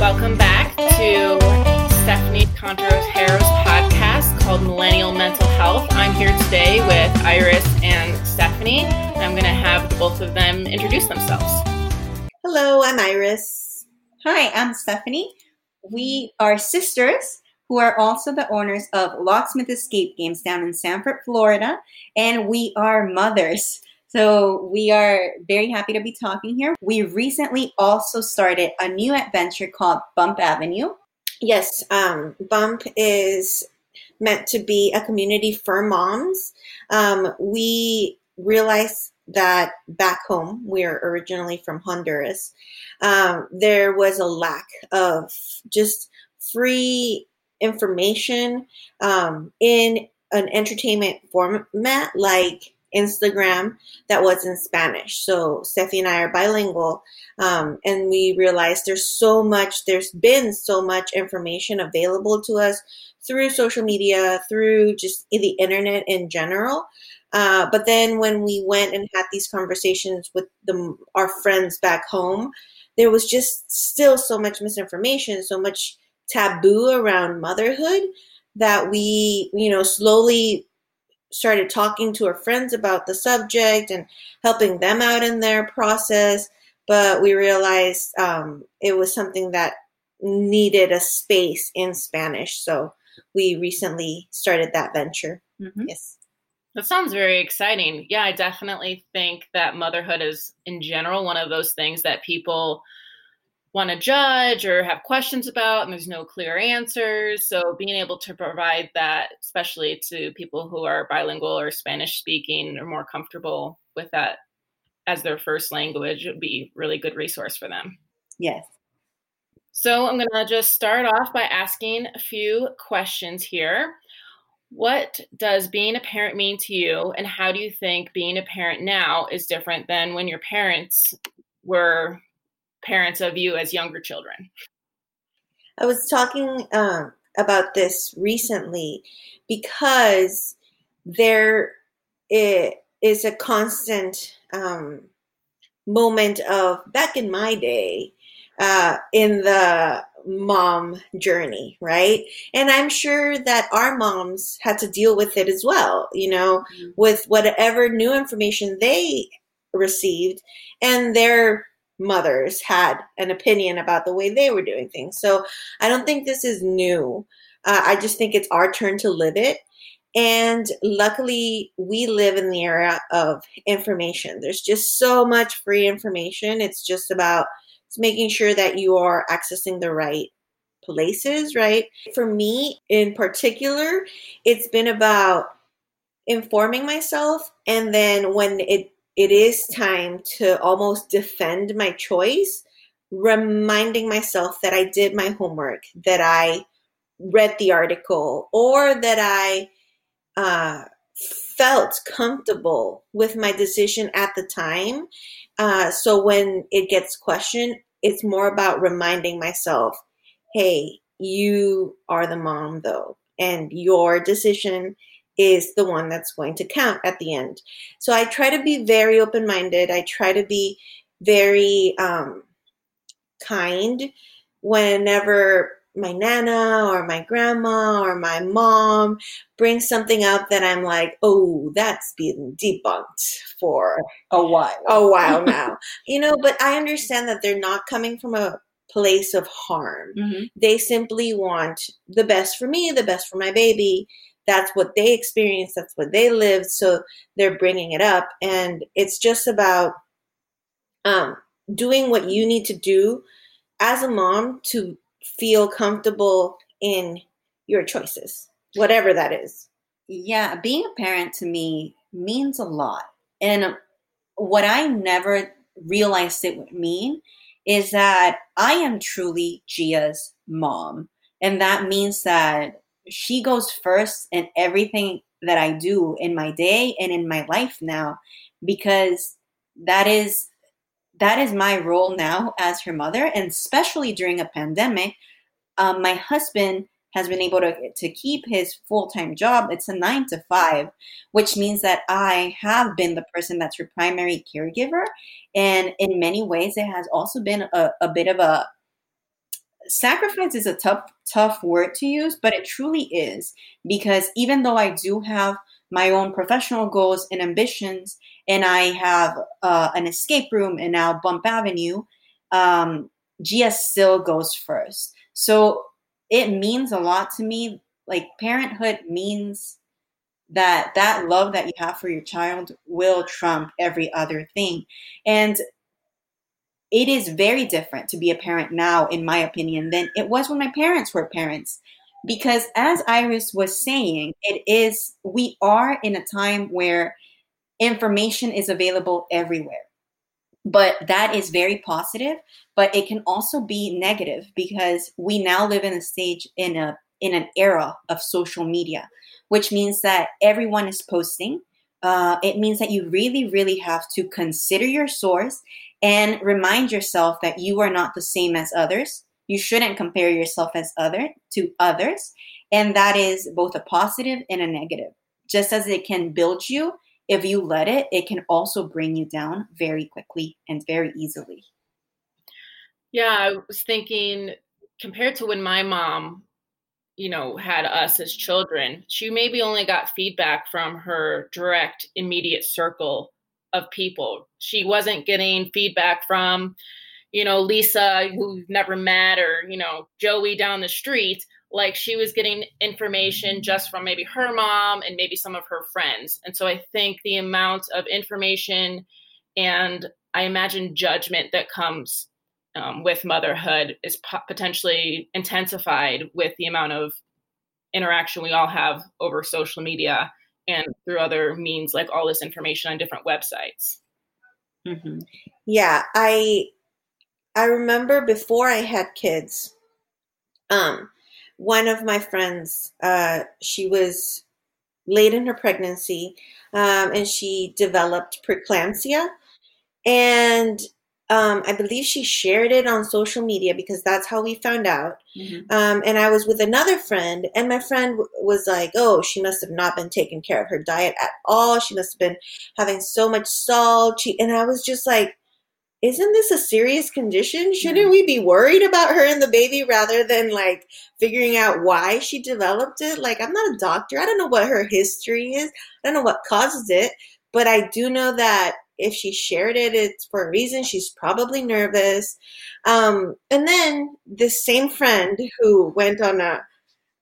Welcome back to Stephanie Contros Harrow's podcast called Millennial Mental Health. I'm here today with Iris and Stephany. And I'm going to have both of them introduce themselves. Hello, I'm Iris. Hi, I'm Stephany. We are sisters who are also the owners of Locksmith Escape Games down in Sanford, Florida, and we are mothers. So we are very happy to be talking here. We recently also started a new adventure called Bump Avenue. Yes, um, Bump is meant to be a community for moms. Um, we realized that back home, we're originally from Honduras, um, there was a lack of just free information um, in an entertainment format like Instagram that was in Spanish. So Steffi and I are bilingual, um, and we realized there's so much. There's been so much information available to us through social media, through just the internet in general. Uh, but then when we went and had these conversations with the, our friends back home, there was just still so much misinformation, so much taboo around motherhood that we, you know, slowly started talking to our friends about the subject and helping them out in their process. But we realized um, it was something that needed a space in Spanish. So we recently started that venture. Mm-hmm. Yes. That sounds very exciting. Yeah, I definitely think that motherhood is, in general, one of those things that people want to judge or have questions about and there's no clear answers. So being able to provide that especially to people who are bilingual or spanish speaking or more comfortable with that as their first language would be really good resource for them. Yes. So i'm going to just start off by asking a few questions here. What does being a parent mean to you and how do you think being a parent now is different than when your parents were parents of you as younger children? I was talking um, about this recently because there is a constant um, moment of back in my day uh, in the mom journey, right? And I'm sure that our moms had to deal with it as well, you know, mm-hmm. with whatever new information they received and their mothers had an opinion about the way they were doing things. So I don't think this is new. Uh, I just think it's our turn to live it. And luckily, we live in the era of information. There's just so much free information. It's just about it's making sure that you are accessing the right places, right? For me in particular, it's been about informing myself. And then when it it is time to almost defend my choice, reminding myself that I did my homework, that I read the article, or that I uh, felt comfortable with my decision at the time. Uh, so when it gets questioned, it's more about reminding myself, hey, you are the mom though, and your decision is the one that's going to count at the end. So I try to be very open minded. I try to be very um, kind whenever my nana or my grandma or my mom brings something up that I'm like, oh, that's been debunked for a while. A while now. you know, but I understand that they're not coming from a place of harm. Mm-hmm. They simply want the best for me, the best for my baby that's what they experienced that's what they lived so they're bringing it up. And it's just about um, doing what you need to do as a mom to feel comfortable in your choices whatever that is. Yeah being a parent to me means a lot. And what i never realized it would mean is that i am truly gia's mom. And that means that she goes first in everything that I do in my day and in my life now because that is that is my role now as her mother. And especially during a pandemic um, my husband has been able to, to keep his full-time job. It's a nine to five which means that i have been the person that's her primary caregiver. And in many ways it has also been a, a bit of a sacrifice is a tough tough word to use, but it truly is because even though I do have my own professional goals and ambitions, and I have uh, an escape room and now Bump Avenue, um, Gia still goes first. So it means a lot to me. Like parenthood means that that love that you have for your child will trump every other thing. And it is very different to be a parent now, in my opinion, than it was when my parents were parents. Because as Iris was saying, it is, we are in a time where information is available everywhere. But that is very positive, but it can also be negative because we now live in a stage in a in an era of social media, which means that everyone is posting. Uh, it means that you really, really have to consider your source and remind yourself that you are not the same as others. You shouldn't compare yourself as other to others, and that is both a positive and a negative. Just as it can build you, if you let it, it can also bring you down very quickly and very easily. Yeah, I was thinking compared to when my mom, you know, had us as children, she maybe only got feedback from her direct, immediate circle of people. She wasn't getting feedback from, you know, Lisa, who never met, or, you know, Joey down the street. Like she was getting information just from maybe her mom and maybe some of her friends. And so I think the amount of information and I imagine judgment that comes um, with motherhood is po- potentially intensified with the amount of interaction we all have over social media and through other means like all this information on different websites mm-hmm. yeah i i remember before i had kids um one of my friends uh she was late in her pregnancy um, and she developed preeclampsia and um, I believe she shared it on social media because that's how we found out. Mm-hmm. Um, and I was with another friend, and my friend w- was like, "Oh, she must have not been taking care of her diet at all. She must have been having so much salt." She, and I was just like, "Isn't this a serious condition? Shouldn't mm-hmm. we be worried about her and the baby rather than like figuring out why she developed it? Like, I'm not a doctor. I don't know what her history is. I don't know what causes it, but I do know that." If she shared it, it's for a reason. She's probably nervous. Um, and then this same friend who went on a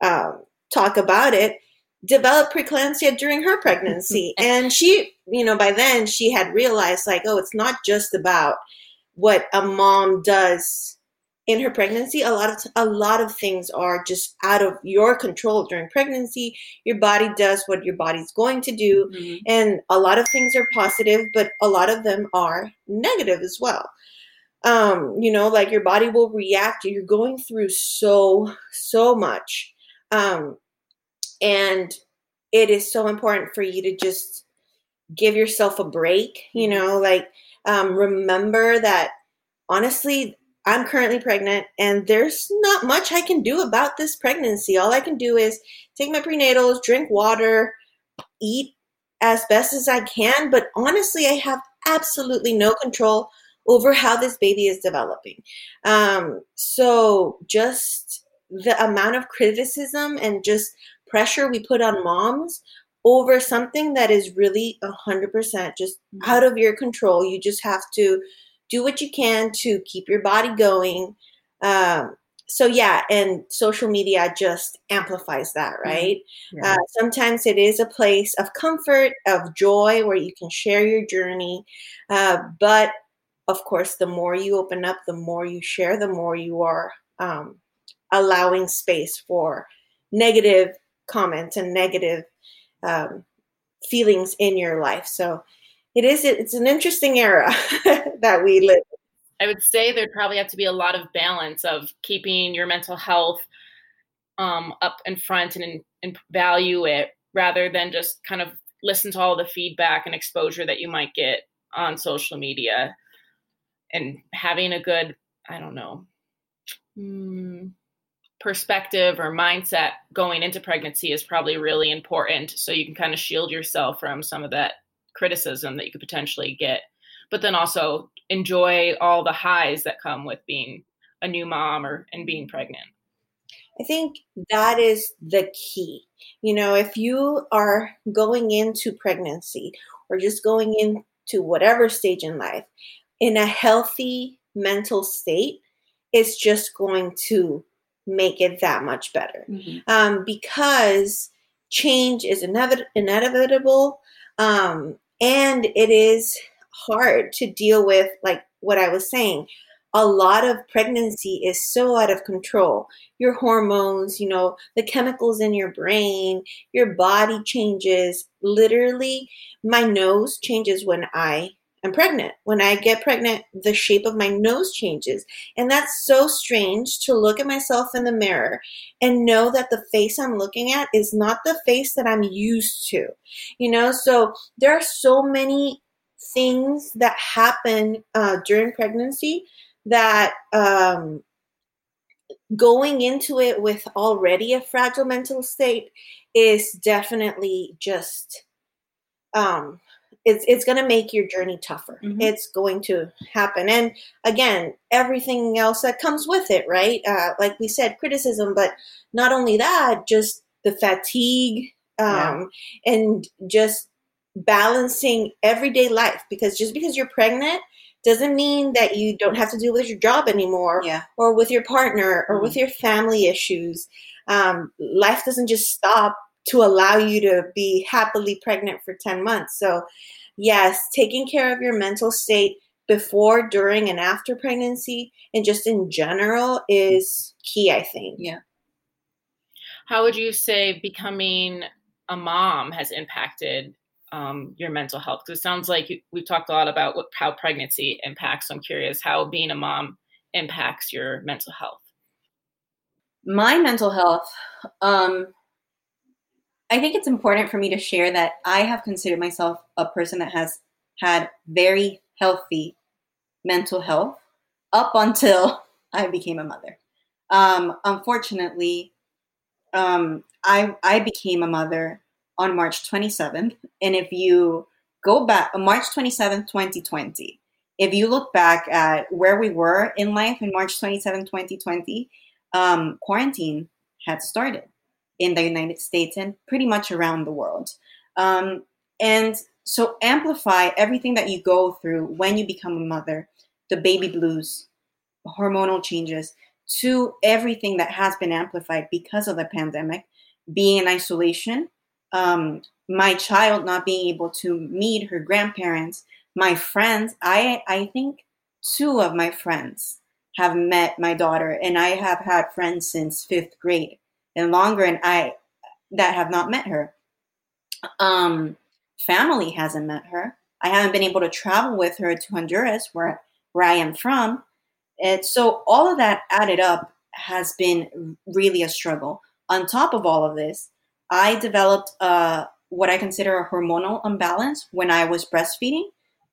um, talk about it developed preeclampsia during her pregnancy. and she, you know, by then she had realized, like, oh, it's not just about what a mom does in her pregnancy a lot of a lot of things are just out of your control during pregnancy your body does what your body's going to do mm-hmm. and a lot of things are positive but a lot of them are negative as well um you know like your body will react you're going through so so much um and it is so important for you to just give yourself a break you mm-hmm. know like um remember that honestly I'm currently pregnant and there's not much I can do about this pregnancy. All I can do is take my prenatals, drink water, eat as best as I can. But honestly, I have absolutely no control over how this baby is developing. Um, so just the amount of criticism and just pressure we put on moms over something that is really 100% just mm-hmm. out of your control. You just have to do what you can to keep your body going. Um, so yeah, and social media just amplifies that, mm-hmm. right? Yeah. Uh, sometimes it is a place of comfort, of joy, where you can share your journey. Uh, but of course, the more you open up, the more you share, the more you are um, allowing space for negative comments and negative um, feelings in your life. So it is it's an interesting era that we live i would say there'd probably have to be a lot of balance of keeping your mental health um, up in front and, and value it rather than just kind of listen to all the feedback and exposure that you might get on social media and having a good i don't know hmm, perspective or mindset going into pregnancy is probably really important. So you can kind of shield yourself from some of that criticism that you could potentially get, but then also enjoy all the highs that come with being a new mom or and being pregnant? I think that is the key. You know, if you are going into pregnancy or just going into whatever stage in life in a healthy mental state, it's just going to make it that much better mm-hmm. um, because change is inevit- inevitable um, and it is hard to deal with, like what I was saying. A lot of pregnancy is so out of control. Your hormones, you know, the chemicals in your brain, your body changes. Literally, my nose changes when I am pregnant. When I get pregnant, the shape of my nose changes. And that's so strange to look at myself in the mirror and know that the face I'm looking at is not the face that I'm used to. You know, so there are so many things that happen uh, during pregnancy that um, going into it with already a fragile mental state is definitely just um, it's it's going to make your journey tougher. Mm-hmm. It's going to happen, and again, everything else that comes with it, right? Uh, like we said, criticism, but not only that, just the fatigue um, yeah. and just balancing everyday life. Because just because you're pregnant doesn't mean that you don't have to deal with your job anymore, yeah. or with your partner, or mm-hmm. with your family issues. Um, life doesn't just stop to allow you to be happily pregnant for 10 months. So, yes, taking care of your mental state before, during, and after pregnancy, and just in general, is key, I think. Yeah. How would you say becoming a mom has impacted um, your mental health? Because it sounds like we've talked a lot about what, how pregnancy impacts. I'm curious how being a mom impacts your mental health. My mental health, um, I think it's important for me to share that I have considered myself a person that has had very healthy mental health up until I became a mother. Um, unfortunately, um, I I became a mother on March 27th, and if you go back, uh, March 27th, 2020, if you look back at where we were in life in March 27, 2020, um, quarantine had started in the United States and pretty much around the world. Um, and so amplify everything that you go through when you become a mother, the baby blues, hormonal changes, to everything that has been amplified because of the pandemic, being in isolation, um, my child not being able to meet her grandparents, my friends. I I think two of my friends have met my daughter, and I have had friends since fifth grade and longer, and I that have not met her. Um, family hasn't met her. I haven't been able to travel with her to Honduras, where where I am from. And so all of that added up has been really a struggle. On top of all of this, I developed uh, what I consider a hormonal imbalance when I was breastfeeding.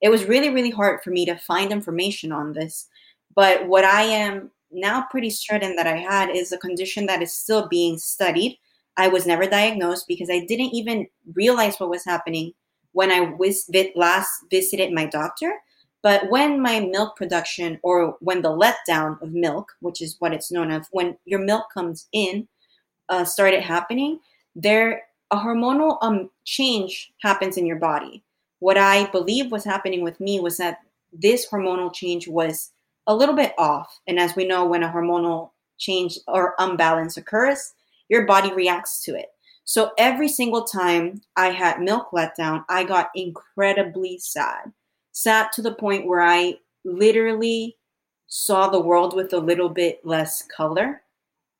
It was really, really hard for me to find information on this. But what I am now pretty certain that I had is a condition that is still being studied. I was never diagnosed because I didn't even realize what was happening when I was last visited my doctor. But when my milk production, or when the letdown of milk, which is what it's known as, when your milk comes in, uh, started happening, there a hormonal um, change happens in your body. What I believe was happening with me was that this hormonal change was a little bit off. And as we know, when a hormonal change or imbalance occurs, your body reacts to it. So every single time I had milk letdown, I got incredibly sad. Sad to the point where I literally saw the world with a little bit less color.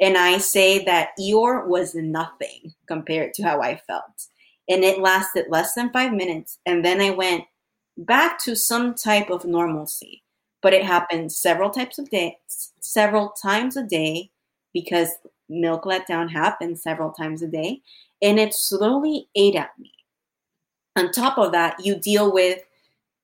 And I say that Eeyore was nothing compared to how I felt. And it lasted less than five minutes. And then I went back to some type of normalcy but it happened several types of days, several times a day, because milk letdown happens several times a day, and it slowly ate at me. On top of that, you deal with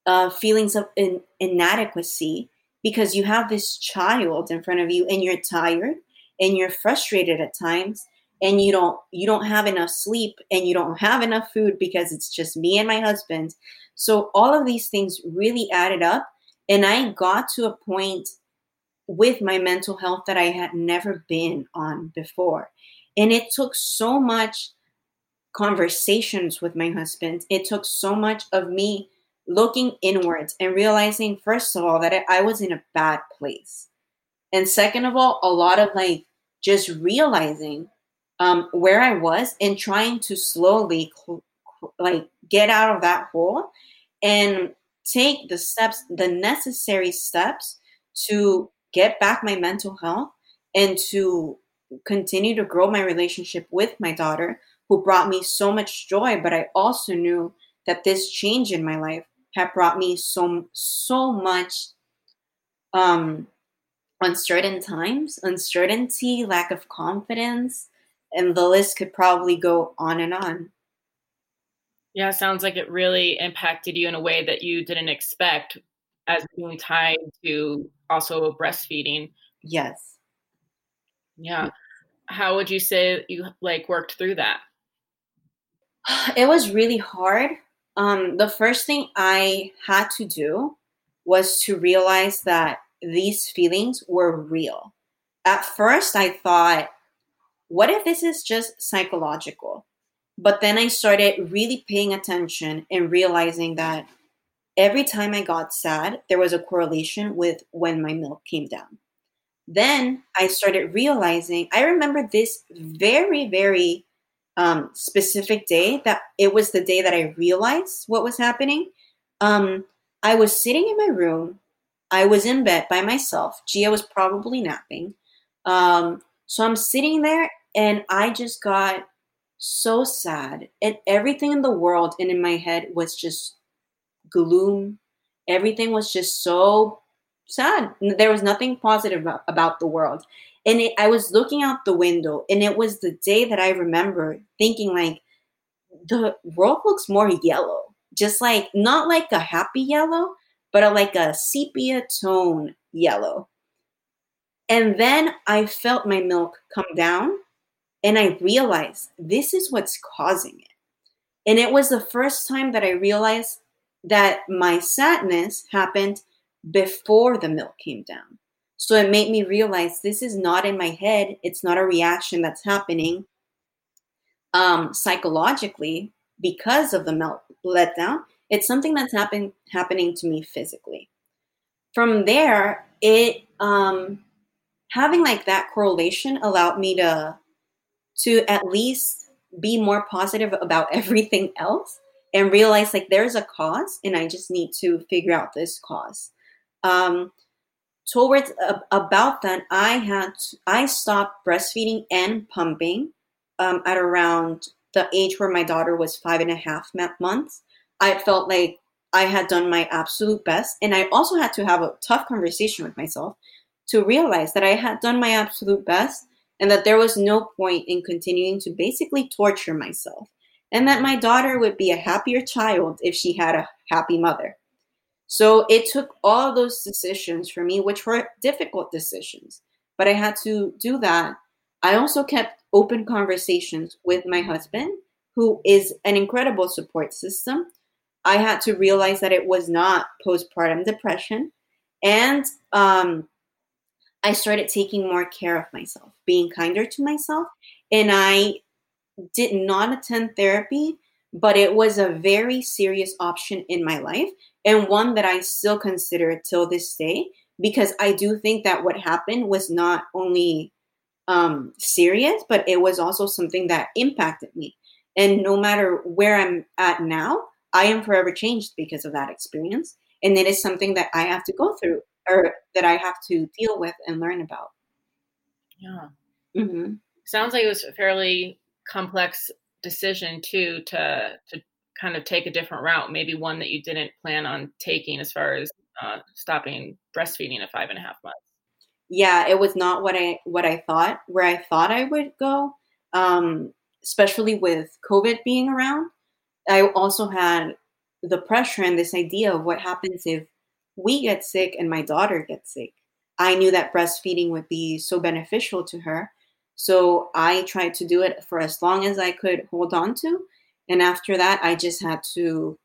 uh, feelings of in- inadequacy because you have this child in front of you, and you're tired, and you're frustrated at times, and you don't you don't have enough sleep, and you don't have enough food because it's just me and my husband. So all of these things really added up and I got to a point with my mental health that I had never been on before. And it took so much conversations with my husband. It took so much of me looking inwards and realizing, first of all, that I was in a bad place. And second of all, a lot of like just realizing um, where I was and trying to slowly cl- like get out of that hole and take the steps, the necessary steps to get back my mental health and to continue to grow my relationship with my daughter, who brought me so much joy. But I also knew that this change in my life had brought me so so much um, uncertain times, uncertainty, lack of confidence, and the list could probably go on and on. Yeah, sounds like it really impacted you in a way that you didn't expect as being tied to also breastfeeding. Yes. Yeah. How would you say you like worked through that? It was really hard. Um, the first thing I had to do was to realize that these feelings were real. At first, I thought, what if this is just psychological? But then I started really paying attention and realizing that every time I got sad, there was a correlation with when my milk came down. Then I started realizing, I remember this very, very um, specific day that it was the day that I realized what was happening. Um, I was sitting in my room. I was in bed by myself. Gia was probably napping. Um, so I'm sitting there and I just got so sad. And everything in the world and in my head was just gloom. Everything was just so sad. There was nothing positive about the world. And it, I was looking out the window, and it was the day that I remember thinking, like, the world looks more yellow. Just like, not like a happy yellow, but a, like a sepia tone yellow. And then I felt my milk come down, and I realized this is what's causing it. And it was the first time that I realized that my sadness happened before the milk came down. So it made me realize this is not in my head. It's not a reaction that's happening um, psychologically because of the milk letdown. It's something that's happen- happening to me physically. From there, it um, having like that correlation allowed me to to at least be more positive about everything else and realize like there's a cause and I just need to figure out this cause. Um, towards uh, about that, I had I stopped breastfeeding and pumping um, at around the age where my daughter was five and a half months. I felt like I had done my absolute best, and I also had to have a tough conversation with myself to realize that I had done my absolute best and that there was no point in continuing to basically torture myself and that my daughter would be a happier child if she had a happy mother. So it took all those decisions for me, which were difficult decisions, but I had to do that. I also kept open conversations with my husband, who is an incredible support system. I had to realize that it was not postpartum depression. And um, I started taking more care of myself, being kinder to myself. And I did not attend therapy, but it was a very serious option in my life and one that I still consider till this day because I do think that what happened was not only um, serious, but it was also something that impacted me. And no matter where I'm at now, I am forever changed because of that experience. And it is something that I have to go through or that I have to deal with and learn about. Yeah. Mm-hmm. Sounds like it was a fairly complex decision too to to kind of take a different route, maybe one that you didn't plan on taking as far as uh, stopping breastfeeding at five and a half months. Yeah, it was not what I what I thought where I thought I would go. Um, especially with COVID being around, I also had the pressure and this idea of what happens if we get sick and my daughter gets sick. I knew that breastfeeding would be so beneficial to her. So I tried to do it for as long as I could hold on to. And after that, I just had to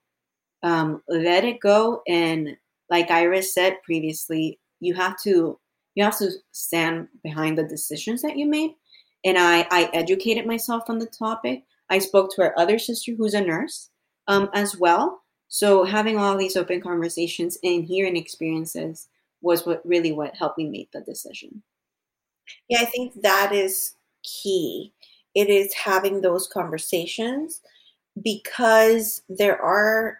um, let it go. And like Iris said previously, you have to you have to stand behind the decisions that you made. And I, I educated myself on the topic. I spoke to our other sister who's a nurse um, as well. So having all these open conversations and hearing experiences was what really what helped me make the decision. Yeah, I think that is key. It is having those conversations because there are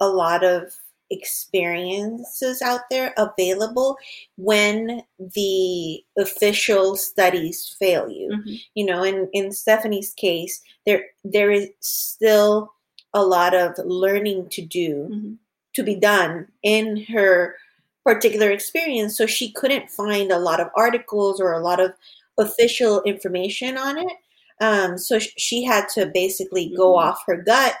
a lot of experiences out there available when the official studies fail you. Mm-hmm. You know, in, in Stephany's case, there there is still a lot of learning to do mm-hmm. to be done in her particular experience. So she couldn't find a lot of articles or a lot of official information on it. Um, so sh- she had to basically mm-hmm. go off her gut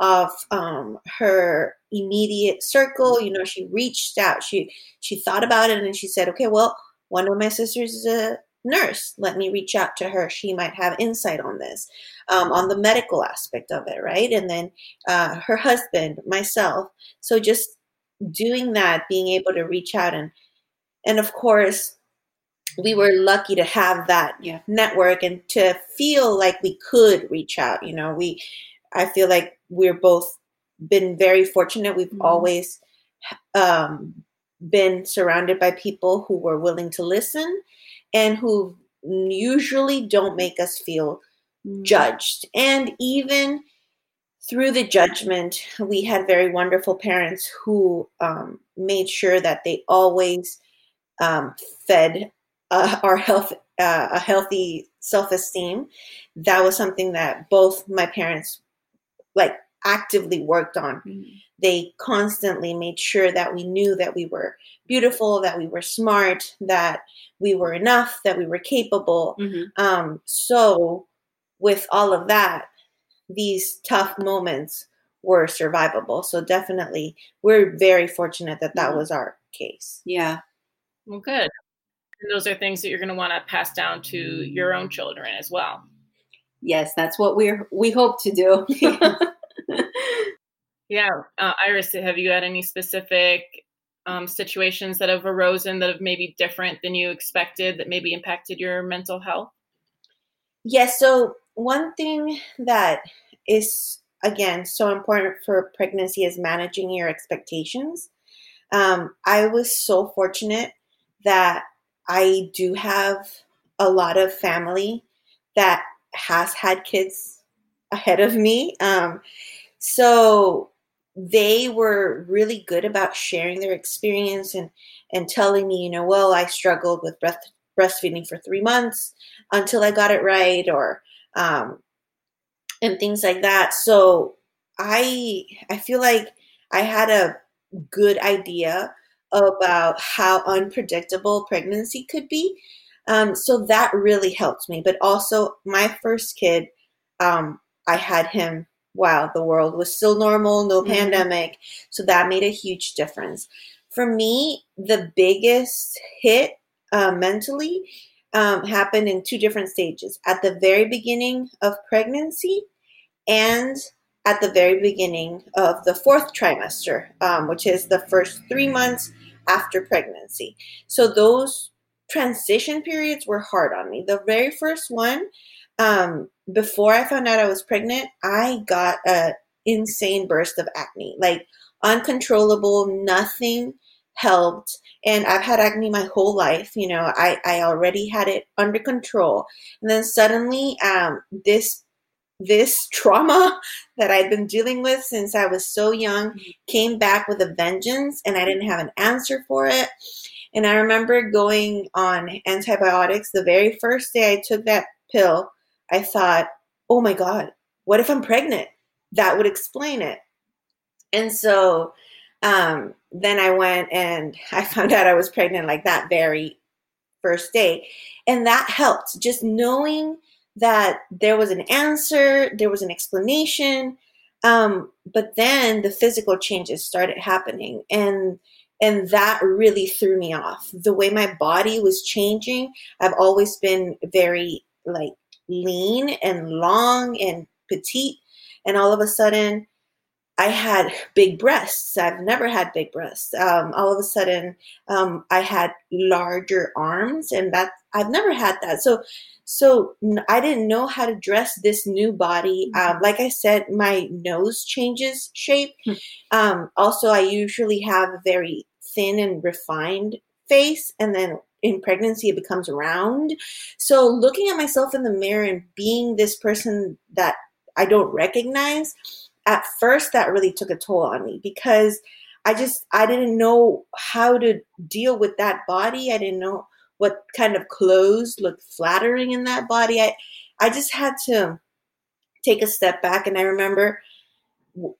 of um, her immediate circle. You know, she reached out. She she thought about it, and she said, "Okay, well, one of my sisters is a nurse. Let me reach out to her. She might have insight on this, um, on the medical aspect of it, right?" And then uh, her husband, myself. So just doing that, being able to reach out and and of course we were lucky to have that yeah. network and to feel like we could reach out you know we i feel like we're both been very fortunate. We've mm-hmm. always um, been surrounded by people who were willing to listen and who usually don't make us feel. Judged. And even through the judgment, we had very wonderful parents who um, made sure that they always um, fed uh, our health uh, a healthy self-esteem. That was something that both my parents like actively worked on. Mm-hmm. They constantly made sure that we knew that we were beautiful, that we were smart, that we were enough, that we were capable. Mm-hmm. Um, so, with all of that, these tough moments were survivable. So, definitely, we're very fortunate that that mm-hmm. was our case. Yeah. Well, good. And those are things that you're going to want to pass down to your own children as well. Yes, that's what we're we hope to do. yeah, uh, Iris, have you had any specific um, situations that have arisen that have maybe different than you expected that maybe impacted your mental health? Yes. Yeah, so one thing that is again so important for pregnancy is managing your expectations. Um, I was so fortunate that I do have a lot of family that has had kids ahead of me. Um, so they were really good about sharing their experience and and telling me, you know, well, I struggled with breast, breastfeeding for three months until I got it right, or um, and things like that. So I I feel like I had a good idea about how unpredictable pregnancy could be. Um, so that really helped me. But also, my first kid, um, I had him while the world was still normal, no mm-hmm. pandemic. So that made a huge difference. For me, the biggest hit uh, mentally um, happened in two different stages at the very beginning of pregnancy and at the very beginning of the fourth trimester, um, which is the first three months after pregnancy. So those transition periods were hard on me. The very first one, um, before I found out I was pregnant, I got a insane burst of acne, like uncontrollable, nothing helped. And I've had acne my whole life. You know, I, I already had it under control. And then suddenly, um, this this trauma that I'd been dealing with since I was so young mm-hmm. came back with a vengeance, and I didn't have an answer for it. And I remember going on antibiotics the very first day I took that pill. I thought, oh my God, what if I'm pregnant? That would explain it. And so um, then I went and I found out I was pregnant like that very first day. And that helped. Just knowing that there was an answer, there was an explanation. Um, but then the physical changes started happening. And and that really threw me off. The way my body was changing, I've always been very like lean and long and petite. And all of a sudden, I had big breasts. I've never had big breasts. Um, all of a sudden, um, I had larger arms, and that I've never had that. So, so I didn't know how to dress this new body. Mm-hmm. Um, like I said, my nose changes shape. Hmm. Um, also, I usually have a very thin and refined face, and then in pregnancy it becomes round. So, looking at myself in the mirror and being this person that I don't recognize at first that really took a toll on me because I just I didn't know how to deal with that body. I didn't know what kind of clothes looked flattering in that body. I I just had to take a step back and I remember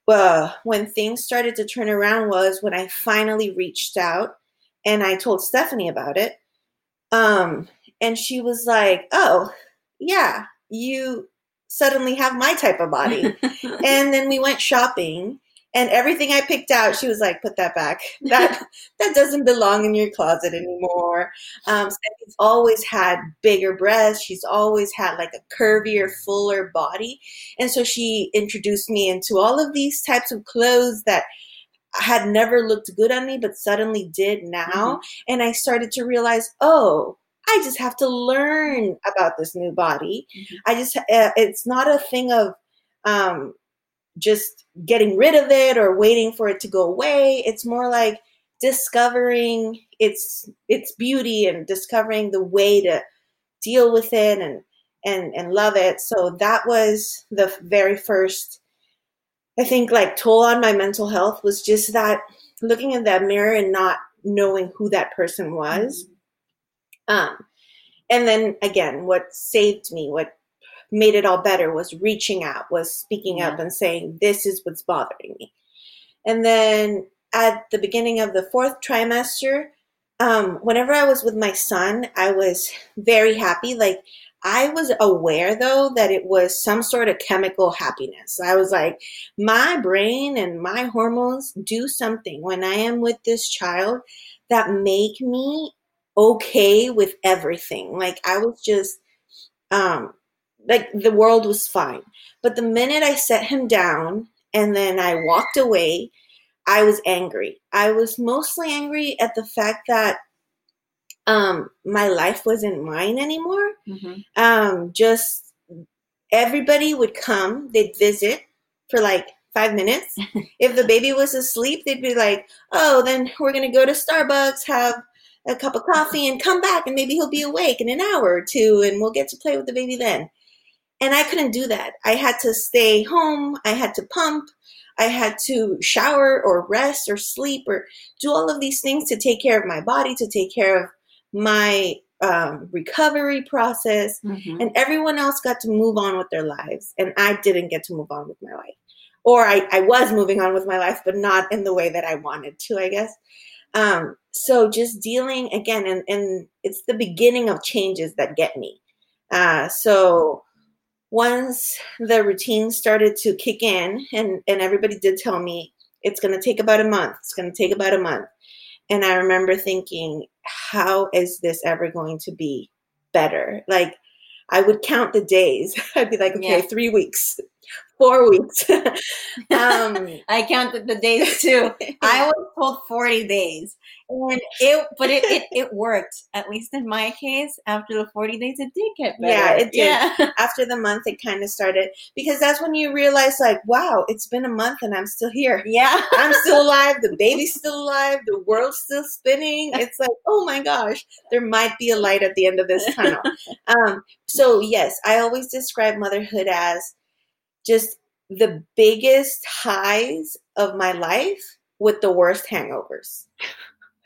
uh, when things started to turn around was when I finally reached out and I told Stephany about it. Um, and she was like, "Oh, yeah, you suddenly have my type of body. and then we went shopping and everything I picked out, she was like, "Put that back. That that doesn't belong in your closet anymore." Um, Stephany's always had bigger breasts. She's always had like a curvier, fuller body, and so she introduced me into all of these types of clothes that had never looked good on me, but suddenly did now. Mm-hmm. And I started to realize, oh, I just have to learn about this new body. Mm-hmm. I just, uh, it's not a thing of um, just getting rid of it or waiting for it to go away. It's more like discovering its its beauty and discovering the way to deal with it and and and love it. So that was the very first I think like toll on my mental health was just that looking in that mirror and not knowing who that person was. Mm-hmm. Um, and then again, what saved me, what made it all better was reaching out, was speaking yeah. up and saying, this is what's bothering me. And then at the beginning of the fourth trimester, um, whenever I was with my son, I was very happy. Like, I was aware though that it was some sort of chemical happiness. I was like, my brain and my hormones do something when I am with this child that make me okay with everything. Like I was just um like the world was fine. But the minute I set him down and then I walked away, I was angry. I was mostly angry at the fact that um my life wasn't mine anymore. Mm-hmm. Um just everybody would come, they'd visit for like five minutes. if the baby was asleep, they'd be like, oh, then we're going to go to Starbucks, have a cup of coffee and come back and maybe he'll be awake in an hour or two and we'll get to play with the baby then. And I couldn't do that. I had to stay home. I had to pump. I had to shower or rest or sleep or do all of these things to take care of my body, to take care of my um, recovery process. Mm-hmm. And everyone else got to move on with their lives. And I didn't get to move on with my life. Or I, I was moving on with my life, but not in the way that I wanted to, I guess. Um, so just dealing again, and, and it's the beginning of changes that get me. Uh, so once the routine started to kick in, and, and everybody did tell me it's going to take about a month, it's going to take about a month. And I remember thinking, how is this ever going to be better? Like, I would count the days. I'd be like, okay, yeah. three weeks, four weeks. um, I counted the days too. I was told 40 days. And it, but it, it, it worked. At least in my case, after the 40 days, it did get better. Yeah, it did. Yeah. After the month, it kind of started because that's when you realize, like, wow, it's been a month and I'm still here. Yeah. I'm still alive. The baby's still alive. The world's still spinning. It's like, oh my gosh, there might be a light at the end of this tunnel. um, so, yes, I always describe motherhood as just the biggest highs of my life with the worst hangovers.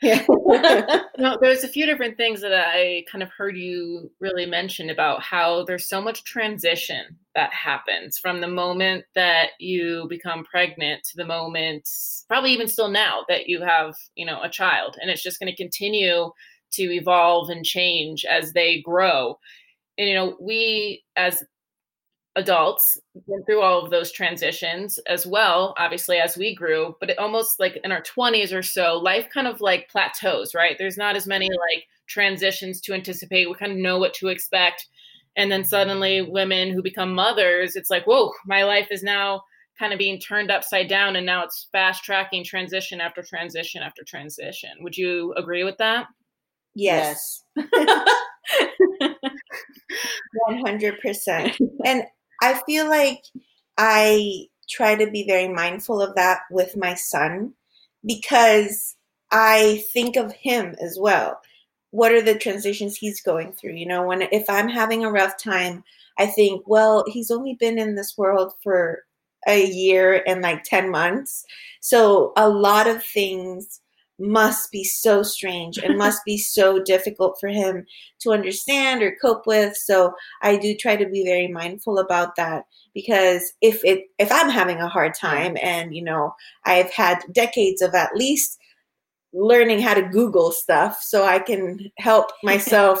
Yeah. no, there's a few different things that I kind of heard you really mention about how there's so much transition that happens from the moment that you become pregnant to the moment, probably even still now, that you have, you know, a child. And it's just going to continue to evolve and change as they grow. And, you know, we as adults went through all of those transitions as well obviously as we grew but it almost like in our 20s or so life kind of like plateaus right there's not as many like transitions to anticipate we kind of know what to expect and then suddenly women who become mothers it's like whoa my life is now kind of being turned upside down and now it's fast tracking transition after transition after transition. Would you agree with that? Yes. 100%. And I feel like I try to be very mindful of that with my son because I think of him as well. What are the transitions he's going through? You know, when if I'm having a rough time, I think, well, he's only been in this world for a year and like 10 months. So a lot of things must be so strange and must be so difficult for him to understand or cope with. So I do try to be very mindful about that because if it if I'm having a hard time and you know I've had decades of at least learning how to Google stuff so I can help myself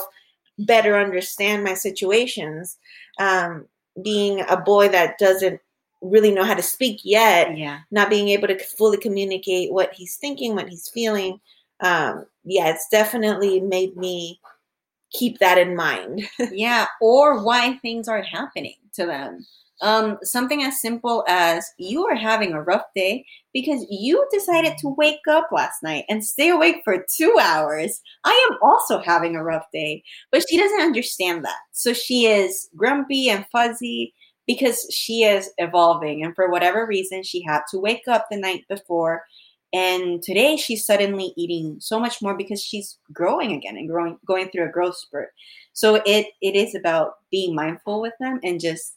better understand my situations. Um, being a boy that doesn't really know how to speak yet, yeah. not being able to fully communicate what he's thinking, what he's feeling. Um, yeah, it's definitely made me keep that in mind. yeah, or why things aren't happening to them. Um, something as simple as you are having a rough day because you decided to wake up last night and stay awake for two hours. I am also having a rough day, but she doesn't understand that. So she is grumpy and fuzzy because she is evolving. And for whatever reason, she had to wake up the night before. And today she's suddenly eating so much more because she's growing again and growing, going through a growth spurt. So it it is about being mindful with them and just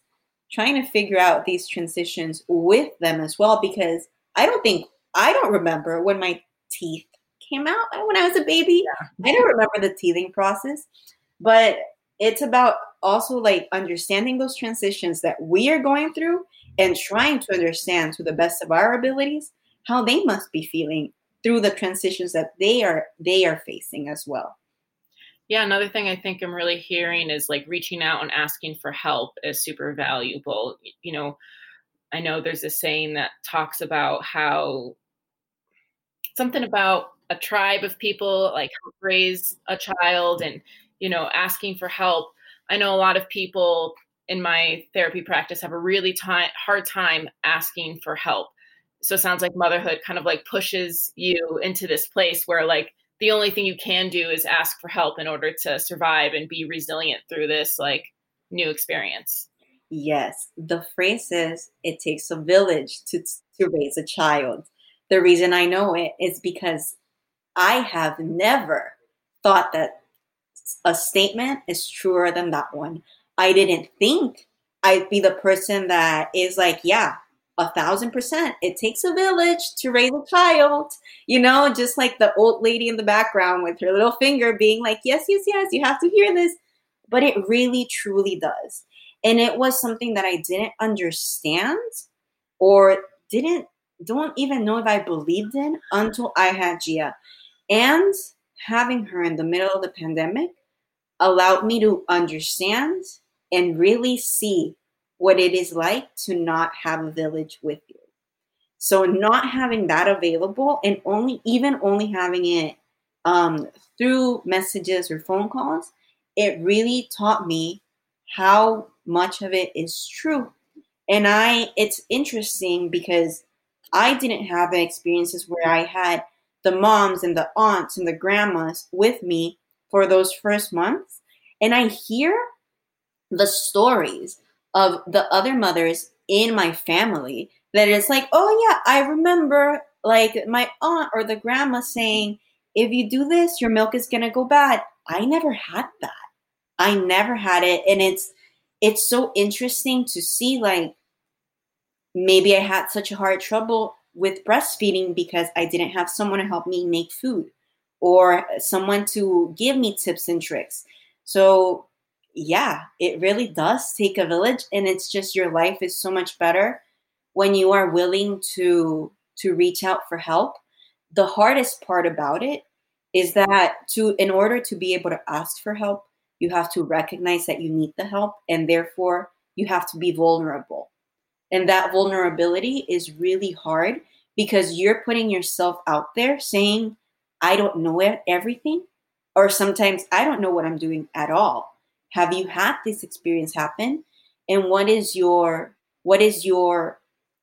trying to figure out these transitions with them as well. Because I don't think I don't remember when my teeth came out when I was a baby. Yeah. I don't remember the teething process, but it's about also like understanding those transitions that we are going through and trying to understand to the best of our abilities how they must be feeling through the transitions that they are they are facing as well. Yeah another thing i think i'm really hearing is like reaching out and asking for help is super valuable. You know i know there's a saying that talks about how something about a tribe of people like raise a child and you know asking for help I know a lot of people in my therapy practice have a really hard time asking for help. So it sounds like motherhood kind of like pushes you into this place where like the only thing you can do is ask for help in order to survive and be resilient through this like new experience. Yes, the phrase is it takes a village to to raise a child. The reason I know it is because I have never thought that a statement is truer than that one. I didn't think I'd be the person that is like, yeah, a thousand percent. It takes a village to raise a child. You know, just like the old lady in the background with her little finger being like, yes, yes, yes, you have to hear this. But it really, truly does. And it was something that I didn't understand or didn't, don't even know if I believed in until I had Gia. And having her in the middle of the pandemic allowed me to understand and really see what it is like to not have a village with you. So not having that available and only even only having it um, through messages or phone calls, it really taught me how much of it is true. And I, it's interesting because I didn't have experiences where I had the moms and the aunts and the grandmas with me for those first months. And I hear the stories of the other mothers in my family that it's like, oh, yeah, I remember like my aunt or the grandma saying, if you do this, your milk is to go bad. I never had that. I never had it. And it's, it's so interesting to see like maybe I had such a hard trouble with breastfeeding because I didn't have someone to help me make food or someone to give me tips and tricks. So, yeah, it really does take a village and it's just your life is so much better when you are willing to to reach out for help. The hardest part about it is that to in order to be able to ask for help, you have to recognize that you need the help and therefore you have to be vulnerable. And that vulnerability is really hard because you're putting yourself out there saying, I don't know everything, or sometimes I don't know what I'm doing at all. Have you had this experience happen? And what is your what is your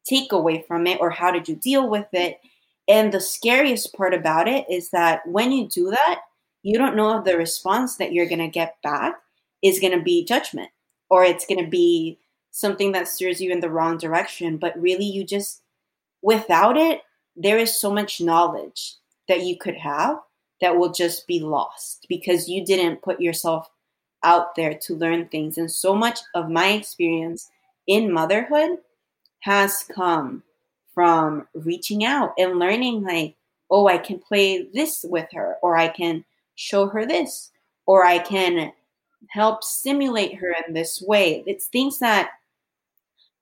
take away from it or how did you deal with it? And the scariest part about it is that when you do that, you don't know if the response that you're going to get back is going to be judgment or it's going to be something that steers you in the wrong direction. But really, you just, without it, there is so much knowledge that you could have that will just be lost because you didn't put yourself out there to learn things. And so much of my experience in motherhood has come from reaching out and learning, like, oh, I can play this with her, or I can show her this, or I can help stimulate her in this way. It's things that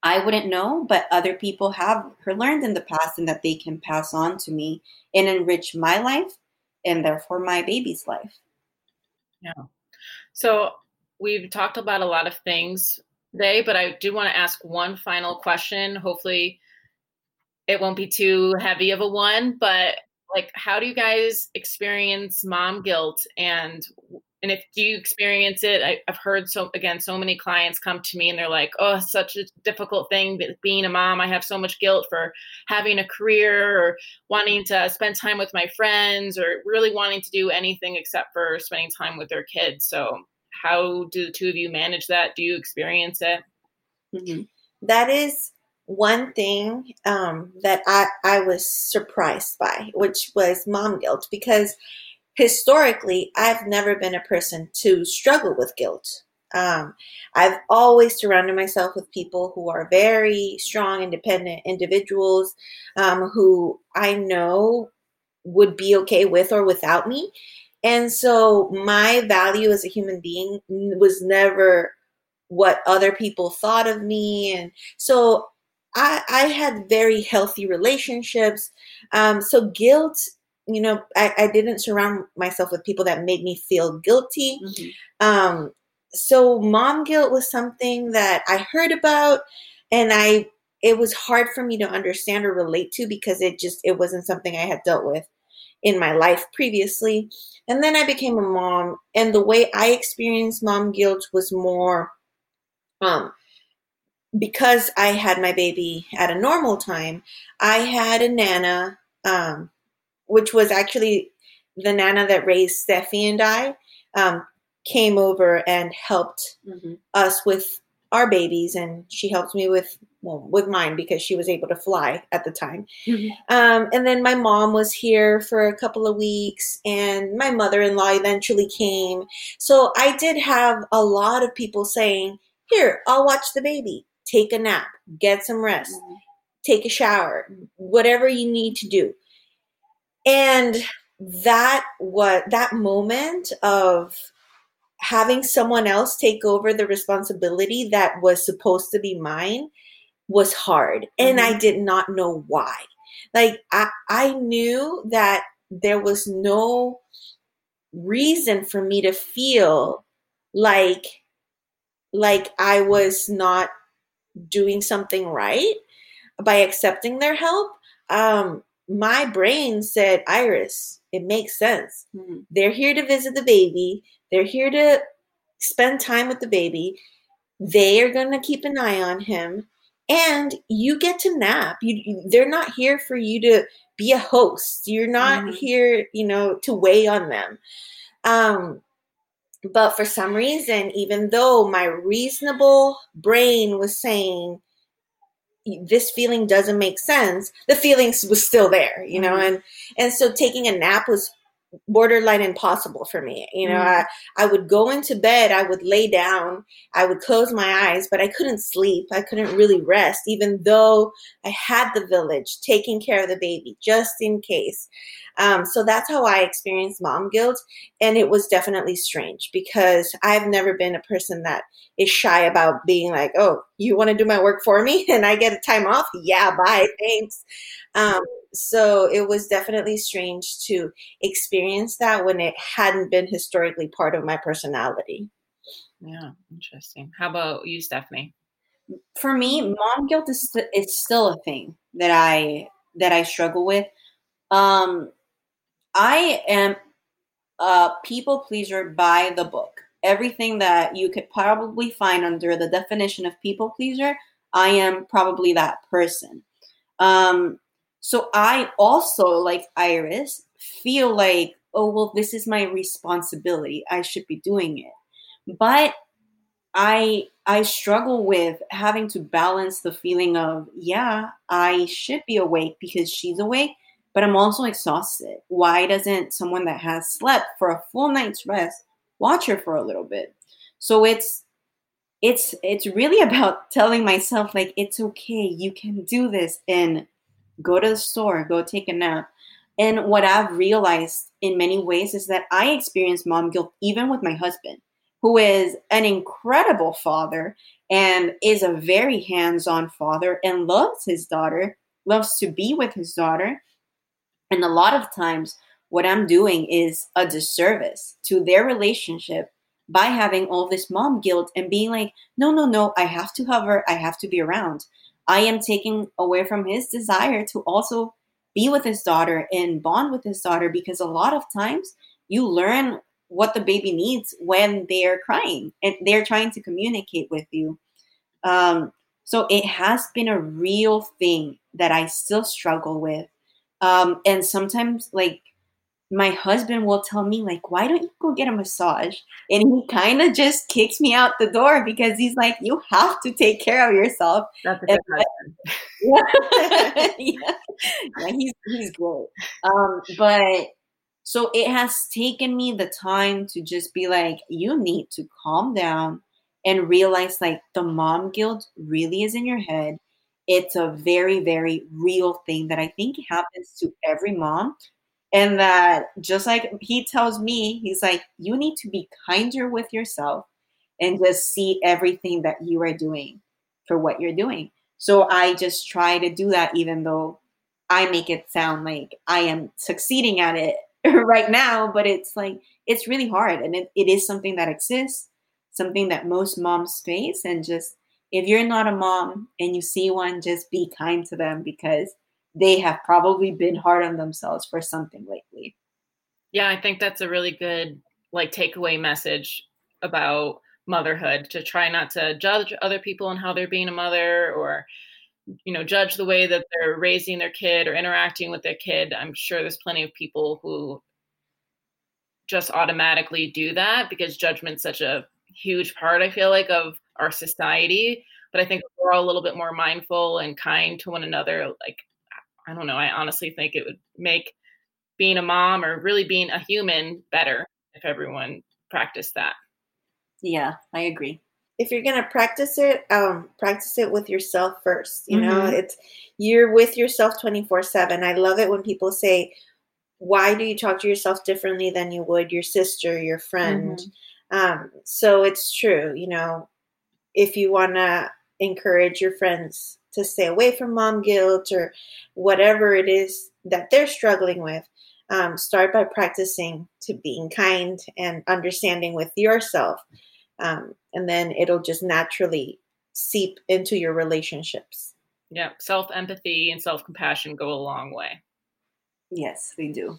I wouldn't know, but other people have learned in the past and that they can pass on to me and enrich my life and therefore my baby's life. Yeah. So we've talked about a lot of things today, but I do want to ask one final question. Hopefully, it won't be too heavy of a one, but like, how do you guys experience mom guilt and and if do you experience it I, have heard so again so many clients come to me and they're like oh such a difficult thing being a mom. I have so much guilt for having a career or wanting to spend time with my friends or really wanting to do anything except for spending time with their kids. So how do the two of you manage that? Do you experience it? Mm-hmm. that is one thing um, that I, I was surprised by which was mom guilt because historically, I've never been a person to struggle with guilt. Um, I've always surrounded myself with people who are very strong, independent individuals um, who I know would be okay with or without me. And so my value as a human being was never what other people thought of me. And so I, I had very healthy relationships. Um, so guilt you know, I, I, didn't surround myself with people that made me feel guilty. Mm-hmm. Um, so mom guilt was something that I heard about and I it was hard for me to understand or relate to because it just it wasn't something I had dealt with in my life previously. And then I became a mom and the way I experienced mom guilt was more um because I had my baby at a normal time, I had a nana um which was actually the nana that raised Steffi and I, um, came over and helped mm-hmm. us with our babies, and she helped me with well, with mine because she was able to fly at the time. Mm-hmm. Um, and then my mom was here for a couple of weeks, and my mother in law eventually came. So I did have a lot of people saying, "Here, I'll watch the baby. Take a nap, get some rest, mm-hmm. take a shower, whatever you need to do." And that what that moment of having someone else take over the responsibility that was supposed to be mine was hard. And mm-hmm. i did not know why. Like i i knew that there was no reason for me to feel like like i was not doing something right by accepting their help. Um my brain said, Iris, it makes sense. Mm-hmm. They're here to visit the baby. They're here to spend time with the baby. They are going to keep an eye on him. And you get to nap. You, they're not here for you to be a host. You're not mm-hmm. here, you know, to weigh on them. Um, but for some reason, even though my reasonable brain was saying, this feeling doesn't make sense the feelings was still there you know mm-hmm. and and so taking a nap was borderline impossible for me you know mm-hmm. I, I would go into bed i would lay down i would close my eyes but i couldn't sleep i couldn't really rest even though i had the village taking care of the baby just in case um, so that's how I experienced mom guilt. And it was definitely strange because I've never been a person that is shy about being like, oh, you want to do my work for me and I get a time off? Yeah, bye, thanks. Um, so it was definitely strange to experience that when it hadn't been historically part of my personality. Yeah, interesting. How about you, Stephany? For me, mom guilt is st- it's still a thing that I that I struggle with. Um, I am a people pleaser by the book. Everything that you could probably find under the definition of people pleaser, I am probably that person. Um, so I also, like Iris, feel like, oh, well, this is my responsibility. I should be doing it. But I I struggle with having to balance the feeling of, yeah, I should be awake because she's awake, but I'm also exhausted. Why doesn't someone that has slept for a full night's rest watch her for a little bit? So it's it's it's really about telling myself like it's okay, you can do this and go to the store, go take a nap. And what I've realized in many ways is that I experience mom guilt even with my husband, who is an incredible father and is a very hands-on father and loves his daughter, loves to be with his daughter. And a lot of times what I'm doing is a disservice to their relationship by having all this mom guilt and being like, no, no, no, I have to hover, I have to be around. I am taking away from his desire to also be with his daughter and bond with his daughter because a lot of times you learn what the baby needs when they're crying and they're trying to communicate with you. Um, so it has been a real thing that I still struggle with. Um, and sometimes, like, my husband will tell me like why don't you go get a massage and he kind of just kicks me out the door because he's like you have to take care of yourself that's a good yeah. yeah. yeah he's he's great um but so it has taken me the time to just be like you need to calm down and realize like the mom guilt really is in your head it's a very very real thing that i think happens to every mom and that just like he tells me, he's like, you need to be kinder with yourself and just see everything that you are doing for what you're doing. So I just try to do that, even though I make it sound like I am succeeding at it right now, but it's like, it's really hard. And it, it is something that exists, something that most moms face. And just, if you're not a mom and you see one, just be kind to them because they have probably been hard on themselves for something lately. Yeah, I think that's a really good like takeaway message about motherhood to try not to judge other people and how they're being a mother or you know judge the way that they're raising their kid or interacting with their kid i'm sure there's plenty of people who just automatically do that because judgment's such a huge part i feel like of our society but i think we're all a little bit more mindful and kind to one another like I don't know. I honestly think it would make being a mom or really being a human better if everyone practiced that. Yeah, I agree. If you're gonna practice it, um, practice it with yourself first. You mm-hmm. know, it's you're with yourself 24 seven. I love it when people say, "Why do you talk to yourself differently than you would your sister, your friend?" Mm-hmm. Um, so it's true. You know, if you wanna encourage your friends to stay away from mom guilt or whatever it is that they're struggling with. Um, start by practicing to being kind and understanding with yourself. Um, and then it'll just naturally seep into your relationships. Yeah, self empathy and self compassion go a long way. Yes, they do.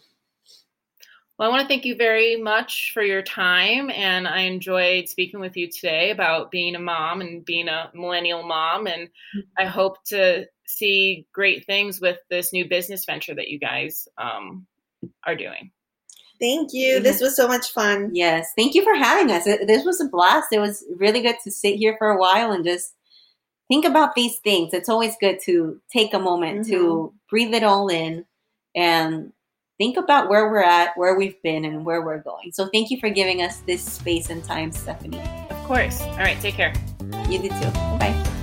Well, I want to thank you very much for your time. And I enjoyed speaking with you today about being a mom and being a millennial mom. And I hope to see great things with this new business venture that you guys um, are doing. Thank you. This was so much fun. Yes. Thank you for having us. This was a blast. It was really good to sit here for a while and just think about these things. It's always good to take a moment mm-hmm. to breathe it all in and think about where we're at, where we've been, and where we're going. So thank you for giving us this space and time, Stephanie. Of course. All right. Take care. You too. Bye.